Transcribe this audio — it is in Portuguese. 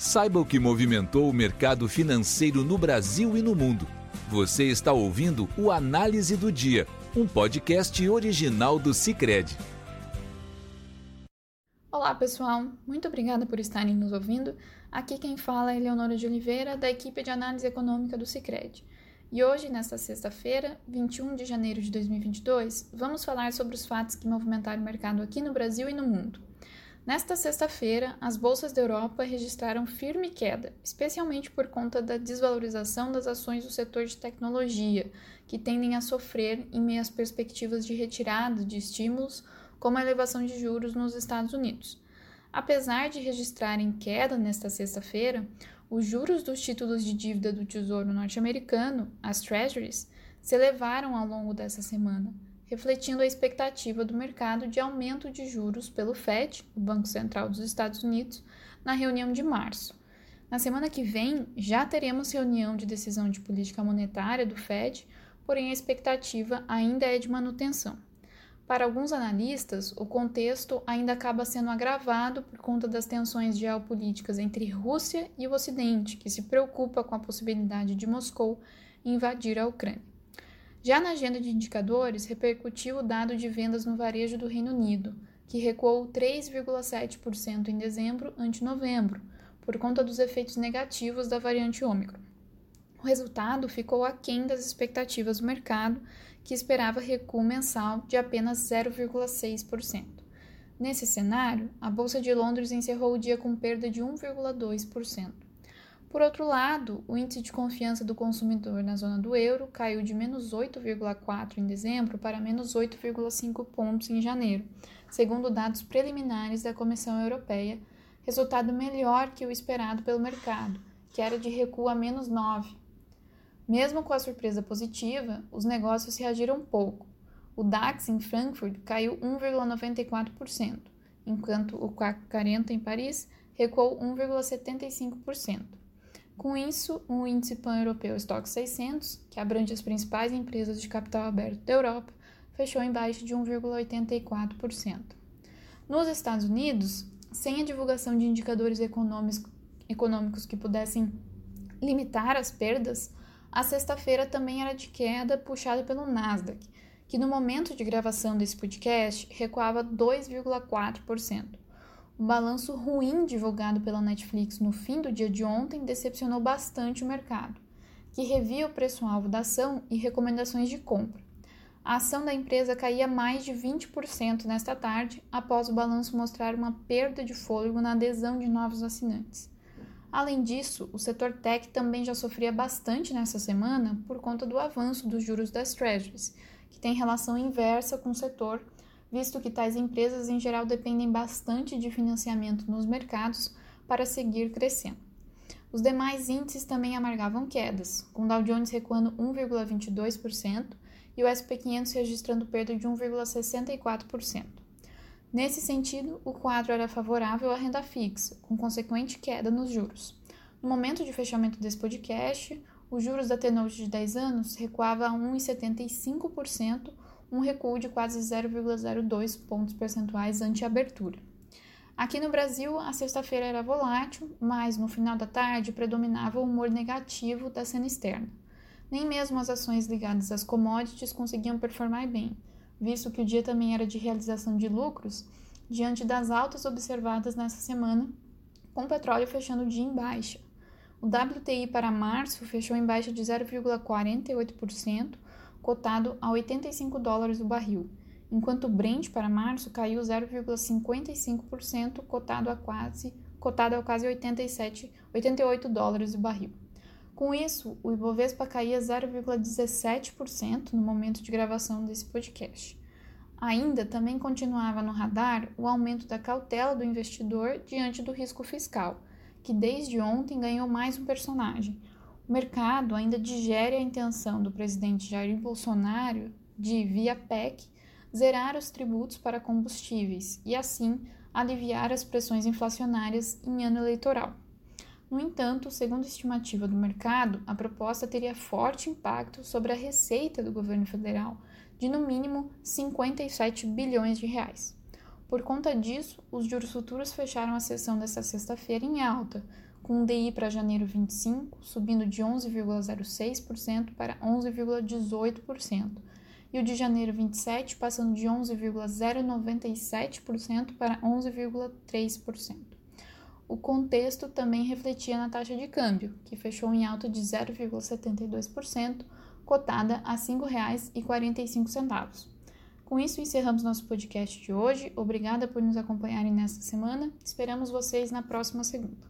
Saiba o que movimentou o mercado financeiro no Brasil e no mundo. Você está ouvindo o Análise do Dia, um podcast original do Cicred. Olá, pessoal. Muito obrigada por estarem nos ouvindo. Aqui quem fala é Leonora de Oliveira, da equipe de análise econômica do Cicred. E hoje, nesta sexta-feira, 21 de janeiro de 2022, vamos falar sobre os fatos que movimentaram o mercado aqui no Brasil e no mundo. Nesta sexta-feira, as bolsas da Europa registraram firme queda, especialmente por conta da desvalorização das ações do setor de tecnologia, que tendem a sofrer em meio às perspectivas de retirada de estímulos, como a elevação de juros nos Estados Unidos. Apesar de registrarem queda nesta sexta-feira, os juros dos títulos de dívida do Tesouro norte-americano, as Treasuries, se elevaram ao longo dessa semana refletindo a expectativa do mercado de aumento de juros pelo FED, o Banco Central dos Estados Unidos, na reunião de março. Na semana que vem, já teremos reunião de decisão de política monetária do FED, porém a expectativa ainda é de manutenção. Para alguns analistas, o contexto ainda acaba sendo agravado por conta das tensões geopolíticas entre Rússia e o Ocidente, que se preocupa com a possibilidade de Moscou invadir a Ucrânia. Já na agenda de indicadores, repercutiu o dado de vendas no varejo do Reino Unido, que recuou 3,7% em dezembro ante novembro, por conta dos efeitos negativos da variante Ômicron. O resultado ficou aquém das expectativas do mercado, que esperava recuo mensal de apenas 0,6%. Nesse cenário, a Bolsa de Londres encerrou o dia com perda de 1,2%. Por outro lado, o índice de confiança do consumidor na zona do euro caiu de menos 8,4 em dezembro para menos 8,5 pontos em janeiro, segundo dados preliminares da Comissão Europeia, resultado melhor que o esperado pelo mercado, que era de recuo a menos 9. Mesmo com a surpresa positiva, os negócios reagiram pouco. O DAX em Frankfurt caiu 1,94%, enquanto o CAC 40 em Paris recuou 1,75%. Com isso, o índice pan-europeu Stock 600, que abrange as principais empresas de capital aberto da Europa, fechou em baixa de 1,84%. Nos Estados Unidos, sem a divulgação de indicadores econômicos, que pudessem limitar as perdas, a sexta-feira também era de queda puxada pelo Nasdaq, que no momento de gravação desse podcast recuava 2,4%. O balanço ruim divulgado pela Netflix no fim do dia de ontem decepcionou bastante o mercado, que revia o preço-alvo da ação e recomendações de compra. A ação da empresa caía mais de 20% nesta tarde, após o balanço mostrar uma perda de fôlego na adesão de novos assinantes. Além disso, o setor tech também já sofria bastante nessa semana por conta do avanço dos juros das Treasuries, que tem relação inversa com o setor visto que tais empresas em geral dependem bastante de financiamento nos mercados para seguir crescendo. Os demais índices também amargavam quedas, com Dow Jones recuando 1,22% e o SP 500 registrando perda de 1,64%. Nesse sentido, o quadro era favorável à renda fixa, com consequente queda nos juros. No momento de fechamento desse podcast, os juros da T-Note de 10 anos recuava a 1,75%, um recuo de quase 0,02 pontos percentuais ante abertura. Aqui no Brasil, a sexta-feira era volátil, mas no final da tarde predominava o humor negativo da cena externa. Nem mesmo as ações ligadas às commodities conseguiam performar bem, visto que o dia também era de realização de lucros, diante das altas observadas nessa semana, com o petróleo fechando o dia em baixa. O WTI para março fechou em baixa de 0,48%, cotado a 85 dólares o barril, enquanto o Brent para março caiu 0,55%, cotado a quase cotado a quase 87, 88 dólares o barril. Com isso, o Ibovespa caía 0,17% no momento de gravação desse podcast. Ainda também continuava no radar o aumento da cautela do investidor diante do risco fiscal, que desde ontem ganhou mais um personagem, o mercado ainda digere a intenção do presidente Jair Bolsonaro de, via PEC, zerar os tributos para combustíveis e, assim, aliviar as pressões inflacionárias em ano eleitoral. No entanto, segundo a estimativa do mercado, a proposta teria forte impacto sobre a receita do governo federal, de no mínimo 57 bilhões de reais. Por conta disso, os juros futuros fecharam a sessão desta sexta-feira em alta, com o DI para janeiro 25 subindo de 11,06% para 11,18%, e o de janeiro 27 passando de 11,097% para 11,3%. O contexto também refletia na taxa de câmbio, que fechou em alta de 0,72%, cotada a R$ 5,45. Com isso, encerramos nosso podcast de hoje. Obrigada por nos acompanharem nesta semana. Esperamos vocês na próxima segunda.